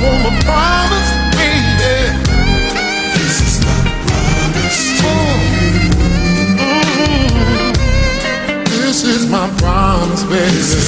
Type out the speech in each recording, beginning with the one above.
woman promised me. Yeah. This is my promise, to you. Mm -hmm. This is my promise, baby.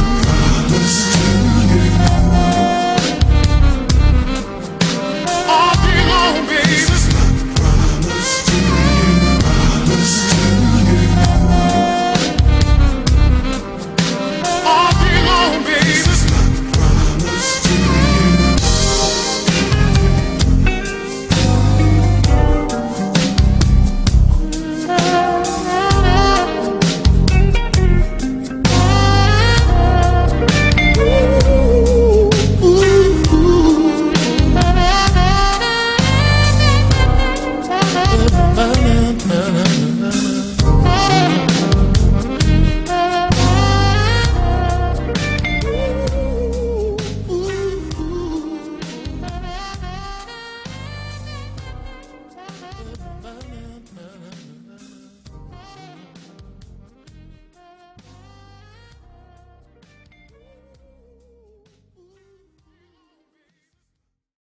love.